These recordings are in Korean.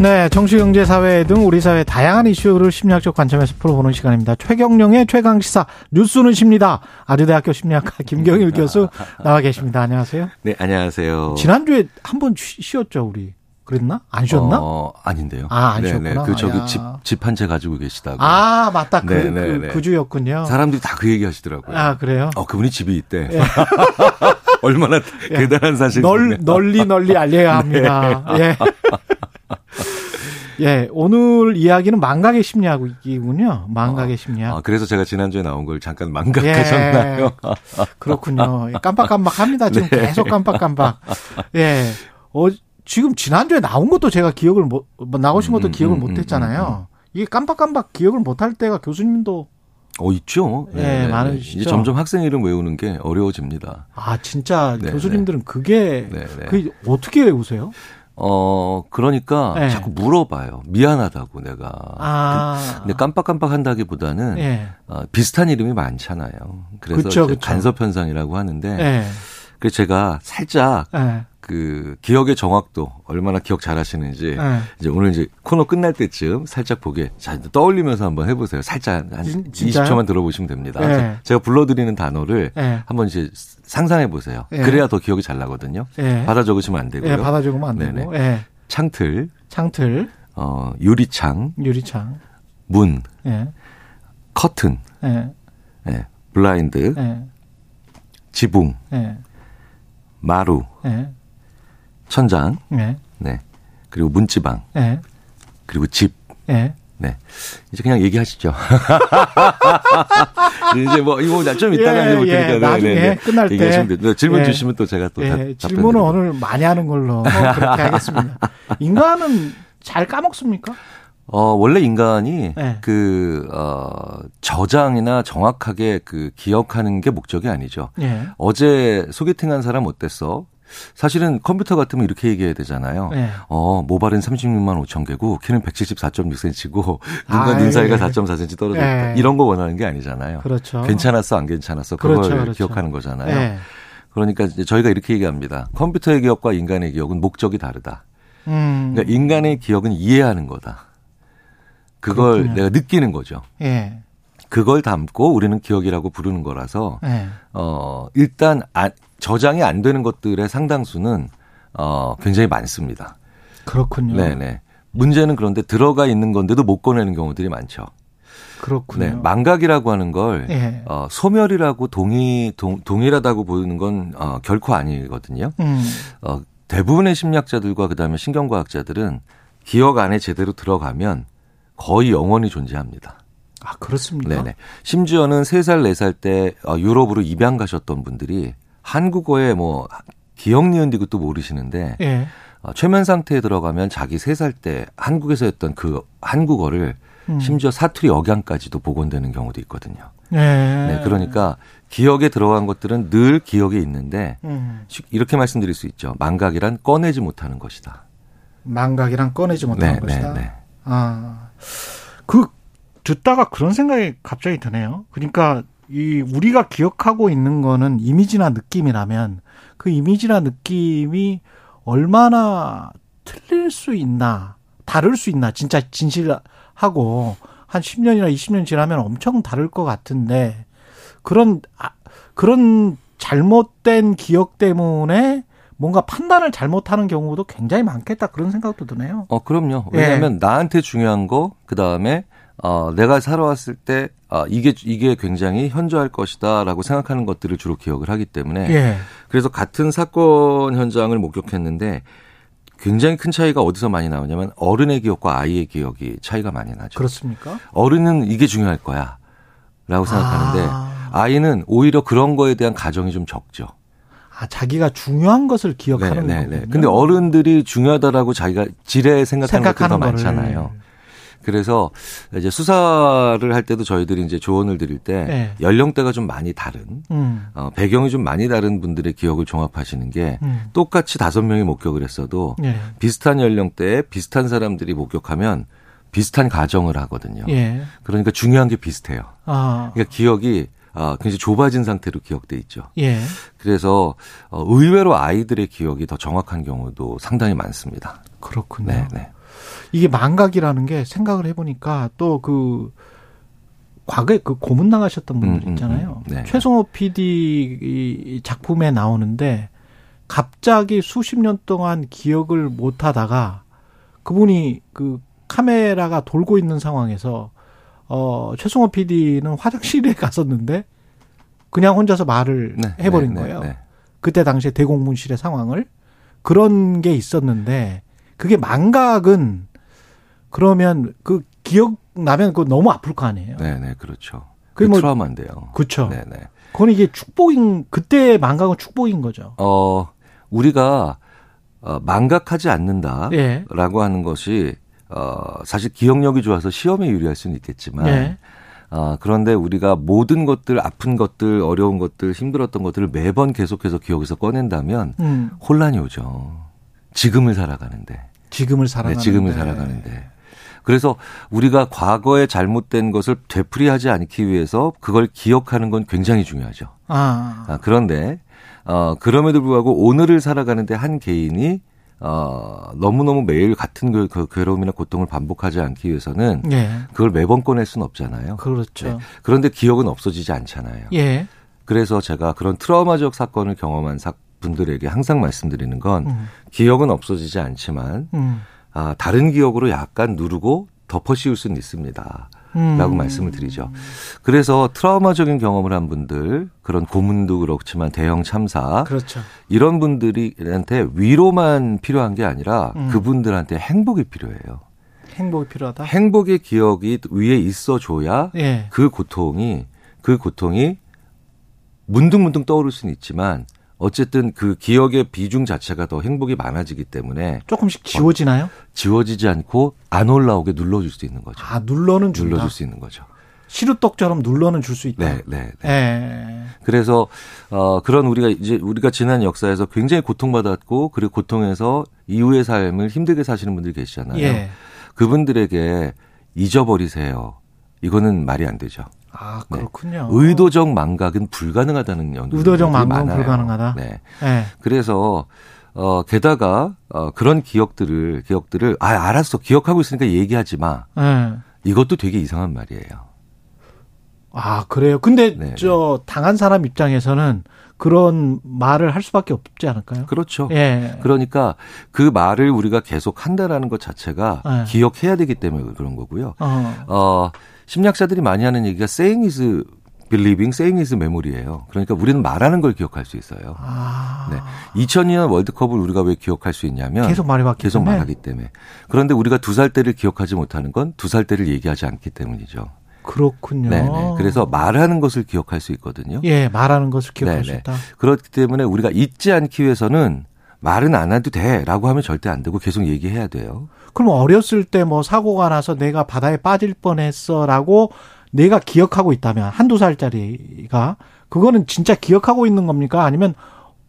네, 정치, 경제, 사회 등 우리 사회 다양한 이슈를 심리학적 관점에서 풀어보는 시간입니다. 최경령의 최강 시사 뉴스는 십니다. 아주대학교 심리학과 김경일 교수 나와 계십니다. 안녕하세요. 네, 안녕하세요. 지난주에 한 번 쉬었죠, 우리. 그랬나? 안 쉬었나? 어, 아닌데요. 아, 안 쉬었구나. 네네. 그 저기 야. 집, 집 한 채 가지고 계시다고. 아, 맞다. 그, 네네네. 그, 그 주였군요. 사람들이 다 그 얘기 하시더라고요. 아, 그래요? 어, 그분이 집이 있대. 얼마나 대단한 사실이네. 널, 널리 널리 알려야 합니다. 예. 예, 오늘 이야기는 망각의 심리학이군요. 망각의 심리학. 아, 그래서 제가 지난주에 나온 걸 잠깐 망각하셨나요? 예, 그렇군요. 깜빡깜빡 합니다. 지금 네. 계속 깜빡깜빡. 예. 어, 지금 지난주에 나온 것도 제가 기억을 못, 뭐 나오신 것도 음, 기억을 음, 못 음, 했잖아요. 이게 깜빡깜빡 기억을 못 할 때가 교수님도 어, 있죠. 네, 많으시죠. 이제 점점 학생 이름 외우는 게 어려워집니다. 아, 진짜 네, 교수님들은 그게, 네, 네. 그게 어떻게 외우세요? 어, 그러니까 네. 자꾸 물어봐요. 미안하다고 내가. 아. 근데 깜빡깜빡 한다기보다는 예. 어, 비슷한 이름이 많잖아요. 그래서 그쵸. 간섭 현상이라고 하는데 예. 그래서 제가 살짝 예. 그 기억의 정확도 얼마나 기억 잘하시는지 예. 이제 오늘 이제 코너 끝날 때쯤 살짝 보게 자 떠올리면서 한번 해보세요. 살짝 한 진- 진짜요? 20초만 들어보시면 됩니다. 네. 제가 불러드리는 단어를 예. 한번 이제 상상해 보세요. 예. 그래야 더 기억이 잘 나거든요. 예. 받아 적으시면 안 되고요. 예, 받아 적으면 안 되고. 예. 창틀, 창틀, 어, 유리창, 유리창. 문, 예. 커튼, 블라인드, 예. 지붕, 예. 마루, 예. 천장, 예. 네. 그리고 문지방, 예. 그리고 집, 예. 네. 이제 그냥 얘기하시죠. 이제 뭐, 이거 좀 이따가 예, 해볼 예. 테니까. 나중에 끝날 때. 얘기하시면 돼요. 네, 질문 예. 주시면 또 제가 또 예, 다, 질문은. 오늘 많이 하는 걸로 그렇게 하겠습니다. 인간은 잘 까먹습니까? 어, 원래 인간이 네. 그, 어, 저장이나 정확하게 그 기억하는 게 목적이 아니죠. 예. 어제 소개팅 한 사람 어땠어? 사실은 컴퓨터 같으면 이렇게 얘기해야 되잖아요. 네. 어, 모발은 36만 5천 개고 키는 174.6cm고 눈과 아, 눈 사이가 예. 4.4cm 떨어져 있다. 예. 이런 거 원하는 게 아니잖아요. 그렇죠. 괜찮았어 안 괜찮았어 그걸 그렇죠, 그렇죠. 기억하는 거잖아요. 예. 그러니까 이제 저희가 이렇게 얘기합니다. 컴퓨터의 기억과 인간의 기억은 목적이 다르다. 음. 그러니까 인간의 기억은 이해하는 거다. 그걸 그렇군요. 내가 느끼는 거죠. 예. 그걸 담고 우리는 기억이라고 부르는 거라서 예. 어 일단 아, 저장이 안 되는 것들의 상당수는 어 굉장히 많습니다. 그렇군요. 네네. 문제는 그런데 들어가 있는 건데도 못 꺼내는 경우들이 많죠. 그렇군요. 네, 망각이라고 하는 걸 예. 어, 소멸이라고 동의 동, 동일하다고 보는 건 어, 결코 아니거든요. 음. 어, 대부분의 심리학자들과 그다음에 신경과학자들은 기억 안에 제대로 들어가면 거의 영원히 존재합니다. 아, 그렇습니까? 네네. 심지어는 3살, 4살 때 어, 유럽으로 입양 가셨던 분들이 한국어에 뭐 기억 니은 디귿도 모르시는데 예. 어, 최면 상태에 들어가면 자기 3살 때 한국에서 했던 그 한국어를 음. 심지어 사투리 억양까지도 복원되는 경우도 있거든요. 예. 네, 그러니까 기억에 들어간 것들은 늘 기억에 있는데 음. 쉽- 이렇게 말씀드릴 수 있죠. 망각이란 꺼내지 못하는 것이다. 망각이랑 꺼내지 못하는 네, 것이다. 네, 네. 아, 그 듣다가 그런 생각이 갑자기 드네요. 그러니까 이 우리가 기억하고 있는 거는 이미지나 느낌이라면 그 이미지나 느낌이 얼마나 틀릴 수 있나, 다를 수 있나, 진짜 진실하고 한 10년이나 20년 지나면 엄청 다를 것 같은데 그런 아, 그런 잘못된 기억 때문에 뭔가 판단을 잘못하는 경우도 굉장히 많겠다 그런 생각도 드네요. 어, 그럼요. 예. 왜냐하면 나한테 중요한 거, 그 다음에 어, 내가 살아왔을 때 아, 이게 이게 굉장히 현저할 것이다라고 생각하는 것들을 주로 기억을 하기 때문에 예. 그래서 같은 사건 현장을 목격했는데 굉장히 큰 차이가 어디서 많이 나오냐면 어른의 기억과 아이의 기억이 차이가 많이 나죠. 그렇습니까? 어른은 이게 중요할 거야. 라고 생각하는데 아. 아이는 오히려 그런 거에 대한 가정이 좀 적죠. 아, 자기가 중요한 것을 기억하는 네, 네. 네. 근데 어른들이 중요하다라고 자기가 지레 생각하는 생각하는 거를. 그래서 이제 수사를 할 때도 저희들이 이제 조언을 드릴 때 네. 연령대가 좀 많이 다른 음. 어, 배경이 좀 많이 다른 분들의 기억을 종합하시는 게 음. 똑같이 다섯 명이 목격을 했어도 예. 비슷한 연령대에 비슷한 사람들이 목격하면 비슷한 가정을 하거든요. 예. 그러니까 중요한 게 비슷해요. 아. 그러니까 기억이 아, 굉장히 좁아진 상태로 기억돼 있죠. 예. 그래서 어, 의외로 아이들의 기억이 더 정확한 경우도 상당히 많습니다. 그렇군요. 네, 네. 이게 망각이라는 게 생각을 해보니까 또그 과거에 그 고문 나가셨던 분들 음, 음, 있잖아요. 음. 네. 최성호 PD 이 작품에 나오는데 갑자기 수십 년 동안 기억을 못 하다가 그분이 그 카메라가 돌고 있는 상황에서 어 최성호 PD는 화장실에 갔었는데 그냥 혼자서 말을 네, 해버린 네, 네, 거예요. 네. 그때 당시에 대공문실의 상황을 그런 게 있었는데 그게 망각은 그러면 그 기억 나면 그 너무 아플 거 아니에요. 네, 네, 그렇죠. 그 뭐- 트라우마인데요. 그쵸. 네, 네. 그건 이게 축복인 그때 망각은 축복인 거죠. 어, 우리가 어, 망각하지 않는다라고 예. 하는 것이 어, 사실 기억력이 좋아서 시험에 유리할 수는 있겠지만 예. 어, 그런데 우리가 모든 것들, 아픈 것들, 어려운 것들, 힘들었던 것들을 매번 계속해서 기억에서 꺼낸다면 음. 혼란이 오죠. 지금을 살아가는데. 지금을 살아가는 네, 지금을 살아가는데. 그래서 우리가 과거에 잘못된 것을 되풀이하지 않기 위해서 그걸 기억하는 건 굉장히 중요하죠. 아. 아, 그런데 어, 그럼에도 불구하고 오늘을 살아가는데 한 개인이 어, 너무너무 매일 같은 그, 그 괴로움이나 고통을 반복하지 않기 위해서는 예. 그걸 매번 꺼낼 수는 없잖아요. 그렇죠. 네. 그런데 기억은 없어지지 않잖아요. 예. 그래서 제가 그런 트라우마적 사건을 경험한 사, 분들에게 항상 말씀드리는 건 음. 기억은 없어지지 않지만 음. 아, 다른 기억으로 약간 누르고 덮어 씌울 수는 있습니다. 음. 라고 말씀을 드리죠. 그래서 트라우마적인 경험을 한 분들, 그런 고문도 그렇지만 대형 참사, 그렇죠. 이런 분들한테 위로만 필요한 게 아니라 음. 그분들한테 행복이 필요해요. 행복이 필요하다. 행복의 기억이 위에 있어줘야 예. 그 고통이, 그 고통이 문득문득 떠오를 수는 있지만 어쨌든 그 기억의 비중 자체가 더 행복이 많아지기 때문에 조금씩 지워지나요? 지워지지 않고 안 올라오게 눌러줄 수 있는 거죠. 아, 눌러는 준다. 눌러줄 수 있는 거죠. 시루떡처럼 눌러는 줄 수 있다. 네, 네, 네. 예. 그래서 어 그런 우리가 이제 우리가 지난 역사에서 굉장히 고통받았고 그리고 고통에서 이후의 삶을 힘들게 사시는 분들이 계시잖아요. 예. 그분들에게 잊어버리세요. 이거는 말이 안 되죠. 아, 네. 그렇군요. 의도적 망각은 불가능하다는 연구들이 의도적 망각은 많아요. 불가능하다? 네. 예. 그래서 어 게다가 어 그런 기억들을 기억들을 아 알았어 기억하고 있으니까 얘기하지 마. 예. 이것도 되게 이상한 말이에요. 아, 그래요. 근데 네, 저 당한 사람 입장에서는 그런 말을 할 수밖에 없지 않을까요? 그렇죠. 예. 그러니까 그 말을 우리가 계속 한다라는 것 자체가 네. 기억해야 되기 때문에 그런 거고요. 어. 어, 심리학자들이 많이 하는 얘기가 saying is believing, saying is memory예요. 그러니까 우리는 말하는 걸 기억할 수 있어요. 아. 네. 2002년 월드컵을 우리가 왜 기억할 수 있냐면 계속 말해봤기 계속 때문에. 말하기 때문에. 그런데 우리가 두 살 때를 기억하지 못하는 건 두 살 때를 얘기하지 않기 때문이죠. 그렇군요. 네, 네. 그래서 말하는 것을 기억할 수 있거든요. 예, 말하는 것을 기억할 네, 수 네. 있다. 그렇기 때문에 우리가 잊지 않기 위해서는 말은 안 해도 돼라고 하면 절대 안 되고 계속 얘기해야 돼요. 그럼 어렸을 때 뭐 사고가 나서 내가 바다에 빠질 뻔했어라고 내가 기억하고 있다면 한두 살짜리가 그거는 진짜 기억하고 있는 겁니까? 아니면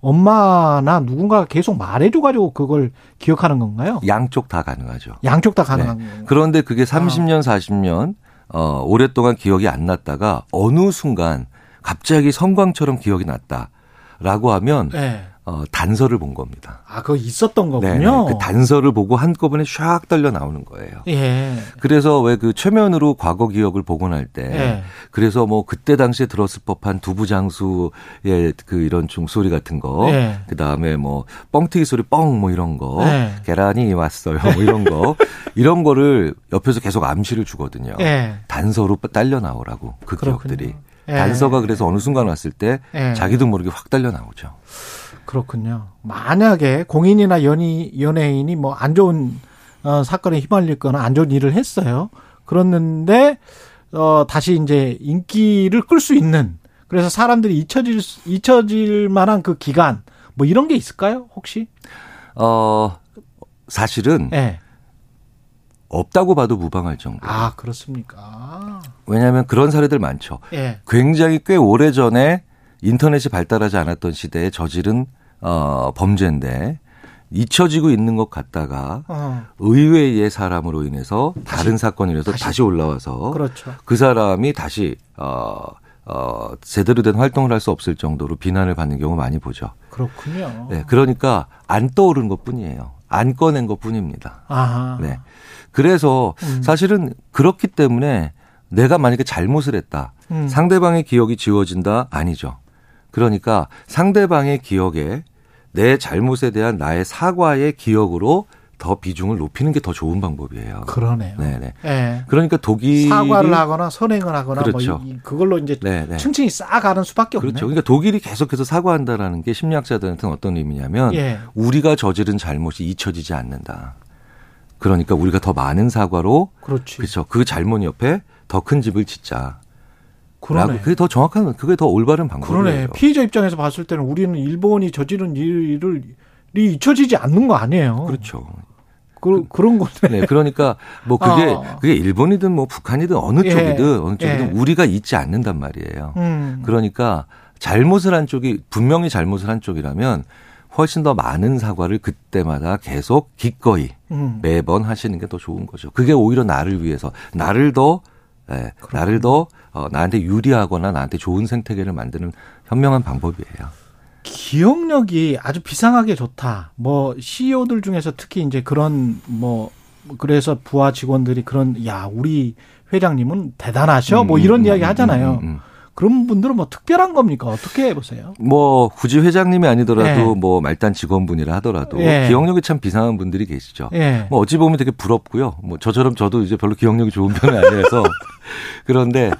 엄마나 누군가가 계속 말해줘가지고 그걸 기억하는 건가요? 양쪽 다 가능하죠. 양쪽 다 가능한 네. 건가요? 그런데 그게 30년, 40년 어 오랫동안 기억이 안 났다가 어느 순간 갑자기 성광처럼 기억이 났다라고 하면 네. 어 단서를 본 겁니다. 아, 그거 있었던 네, 거군요. 그 단서를 보고 한꺼번에 샥 떨려 나오는 거예요. 예. 그래서 왜 그 최면으로 과거 기억을 복원할 때 예. 그래서 뭐 그때 당시에 들었을 법한 두부장수의 그 이런 종소리 같은 거 예. 그 다음에 뭐 뻥튀기 소리 뻥 뭐 이런 거 예. 계란이 왔어요 뭐 이런 거 이런 거를 옆에서 계속 암시를 주거든요. 예. 단서로 딸려 나오라고 그 그렇군요. 기억들이 예. 단서가 그래서 어느 순간 왔을 때 예. 자기도 모르게 확 딸려 나오죠. 그렇군요. 만약에 공인이나 연이, 연예인이 뭐 안 좋은 어, 사건에 휘말릴 거나 안 좋은 일을 했어요. 그랬는데 어, 다시 이제 인기를 끌 수 있는 그래서 사람들이 잊혀질 수- 잊혀질 만한 그 기간 뭐 이런 게 있을까요? 혹시? 어 사실은 예. 없다고 봐도 무방할 정도. 아, 그렇습니까? 왜냐하면 그런 사례들 많죠. 예. 굉장히 꽤 오래 전에 인터넷이 발달하지 않았던 시대에 저지른 어, 범죄인데 잊혀지고 있는 것 같다가 어, 의외의 사람으로 인해서 다른 사건이 인해서 다시, 올라와서 그렇죠. 그 사람이 다시 어, 어, 제대로 된 활동을 할 수 없을 정도로 비난을 받는 경우 많이 보죠. 그렇군요. 네, 그러니까 안 떠오른 것 뿐이에요. 안 꺼낸 것 뿐입니다. 아하. 네. 그래서 음. 사실은 그렇기 때문에 내가 만약에 잘못을 했다. 음. 상대방의 기억이 지워진다? 아니죠. 그러니까 상대방의 기억에 내 잘못에 대한 나의 사과의 기억으로 더 비중을 높이는 게 더 좋은 방법이에요. 그러네요. 네네. 예. 그러니까 독일이 사과를 하거나 선행을 하거나 그렇죠. 뭐 이, 그걸로 이제 네네. 층층이 쌓아가는 수밖에 없네. 그렇죠. 그러니까 독일이 계속해서 사과한다라는 게 심리학자들한테는 어떤 의미냐면 예. 우리가 저지른 잘못이 잊혀지지 않는다. 그러니까 우리가 더 많은 사과로 그렇지. 그렇죠. 그 잘못 옆에 더 큰 집을 짓자. 그러네. 그게 더 정확한 그게 더 올바른 방법이에요. 그러네. 피해자 입장에서 봤을 때는 우리는 일본이 저지른 일을 이 잊혀지지 않는 거 아니에요. 그렇죠. 그, 그런 건데. 네, 그러니까 뭐 그게 어. 그게 일본이든 뭐 북한이든 어느 예. 쪽이든 어느 쪽이든 예. 우리가 잊지 않는단 말이에요. 음. 그러니까 잘못을 한 쪽이 분명히 잘못을 한 쪽이라면 훨씬 더 많은 사과를 그때마다 계속 기꺼이 음. 매번 하시는 게 더 좋은 거죠. 그게 오히려 나를 위해서 나를 더 예, 나를 더 어, 나한테 유리하거나 나한테 좋은 생태계를 만드는 현명한 방법이에요. 기억력이 아주 비상하게 좋다. 뭐 CEO들 중에서 특히 이제 그런 뭐 그래서 부하 직원들이 그런 야 우리 회장님은 대단하셔 뭐 음, 이런 음, 이야기 음, 하잖아요. 음, 음. 그런 분들은 뭐 특별한 겁니까? 어떻게 보세요? 뭐 굳이 회장님이 아니더라도 예. 뭐 말단 직원분이라 하더라도 예. 기억력이 참 비상한 분들이 계시죠. 예. 뭐 어찌 보면 되게 부럽고요. 뭐 저처럼 저도 이제 별로 기억력이 좋은 편은 아니라서 그런데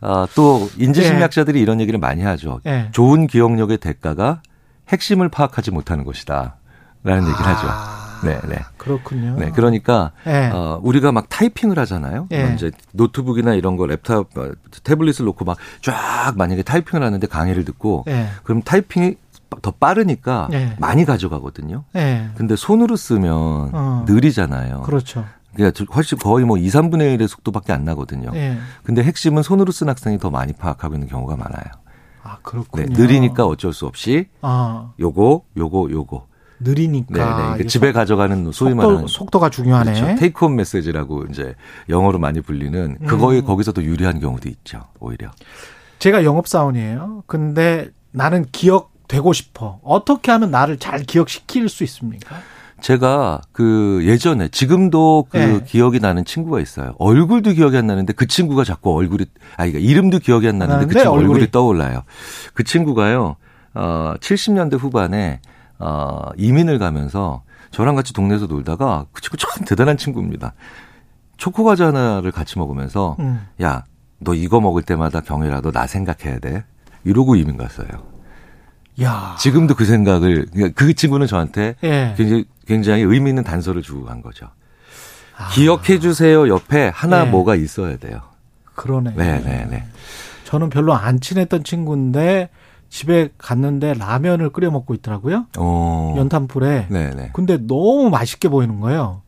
아, 또 인지심리학자들이 이런 얘기를 많이 하죠. 예. 좋은 기억력의 대가가 핵심을 파악하지 못하는 것이다. 라는 얘기를 하죠. 아, 네, 네. 그렇군요. 네, 그러니까 예. 어, 우리가 막 타이핑을 하잖아요. 예. 뭐 이제 노트북이나 이런 거 랩탑, 어, 태블릿을 놓고 막 쫙 만약에 타이핑을 하는데 강의를 듣고 예. 그럼 타이핑이 더 빠르니까 예. 많이 가져가거든요. 예. 근데 손으로 쓰면 어. 느리잖아요. 그렇죠. 그러니까 훨씬 거의 뭐 2, 3분의 1의 속도밖에 안 나거든요. 예. 근데 핵심은 손으로 쓴 학생이 더 많이 파악하고 있는 경우가 많아요. 아, 네, 그렇군요. 느리니까 어쩔 수 없이 아, 요거, 요거, 요거. 느리니까. 네, 네. 그러니까 이게 집에 가져가는 소위 속도, 말하는 속도가 중요하네. 그렇죠. 테이크홈 메시지라고 이제 영어로 많이 불리는 그거에 음. 거기서 더 유리한 경우도 있죠. 오히려. 제가 영업 사원이에요. 근데 나는 기억되고 싶어. 어떻게 하면 나를 잘 기억시킬 수 있습니까? 제가 그 예전에 지금도 그 네. 기억이 나는 친구가 있어요. 얼굴도 기억이 안 나는데 그 친구가 자꾸 얼굴이 아 그러니까 이름도 기억이 안 나는데 그 나는데 친구 얼굴이 얼굴이. 떠올라요. 그 친구가요. 어 70년대 후반에 어 이민을 가면서 저랑 같이 동네에서 놀다가 그 친구 참 대단한 친구입니다. 초코 과자 하나를 같이 먹으면서 음. 야, 너 이거 먹을 때마다 경혜라 너나 생각해야 돼. 이러고 이민 갔어요. 야. 지금도 그 생각을 그러니까 그 친구는 저한테 예. 굉장히, 굉장히 의미 있는 단서를 주고 간 거죠. 아, 기억해 주세요 옆에 하나 네. 뭐가 있어야 돼요. 그러네. 네, 네, 네. 저는 별로 안 친했던 친구인데 집에 갔는데 라면을 끓여 먹고 있더라고요. 어. 연탄불에. 네, 네. 근데 너무 맛있게 보이는 거예요.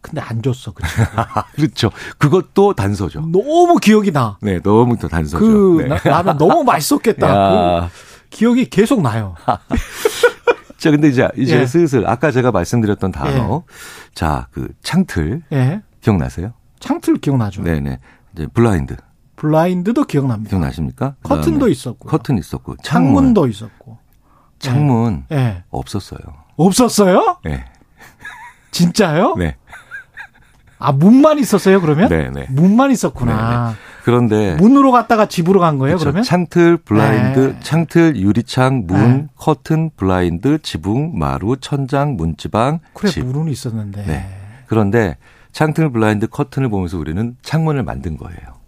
근데 안 줬어. 그. 그렇죠. 그것도 단서죠. 너무 기억이 나. 네, 너무 또 단서죠. 그 네. 나- 라면 너무 맛있었겠다. 야. 그 기억이 계속 나요. 자, 근데 이제 이제 예. 슬슬 아까 제가 말씀드렸던 단어. 자, 그 창틀 예. 기억나세요? 창틀 기억나죠. 네, 네. 이제 블라인드 블라인드도 기억납니다. 기억나십니까? 커튼도 그다음에 있었고. 커튼 있었고 창문 창문도 있었고. 창문 예. 없었어요. 없었어요? 네. 진짜요? 네. 아, 문만 있었어요, 그러면? 네, 네. 문만 있었구나. 그런데 문으로 갔다가 집으로 간 거예요, 그렇죠. 그러면? 창틀, 블라인드, 네. 창틀, 유리창, 문, 네. 커튼, 블라인드, 지붕, 마루, 천장, 문지방, 그래, 집. 문은 있었는데. 네. 그런데 창틀, 블라인드, 커튼을 보면서 우리는 창문을 만든 거예요.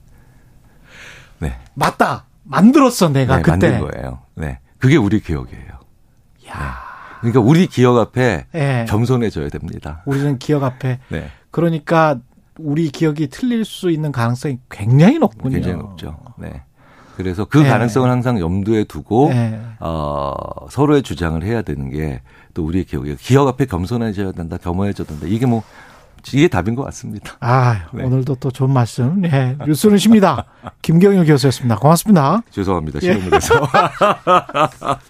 네. 맞다. 만들었어, 내가 네, 그때. 만든 거예요. 네. 그게 우리 기억이에요. 야. 그러니까 우리 기억 앞에 예. 겸손해져야 됩니다. 우리는 기억 앞에 네. 그러니까 우리 기억이 틀릴 수 있는 가능성이 굉장히 높군요. 굉장히 높죠. 네. 그래서 그 네. 가능성을 항상 염두에 두고 네. 어, 서로의 주장을 해야 되는 게 또 우리의 기억이에요. 기억 앞에 겸손해져야 된다, 겸허해져야 된다. 이게 뭐 이게 답인 것 같습니다. 아, 네. 오늘도 또 좋은 말씀. 예. 뉴스는 쉽니다. 김경일 교수였습니다. 고맙습니다. 죄송합니다. 해서.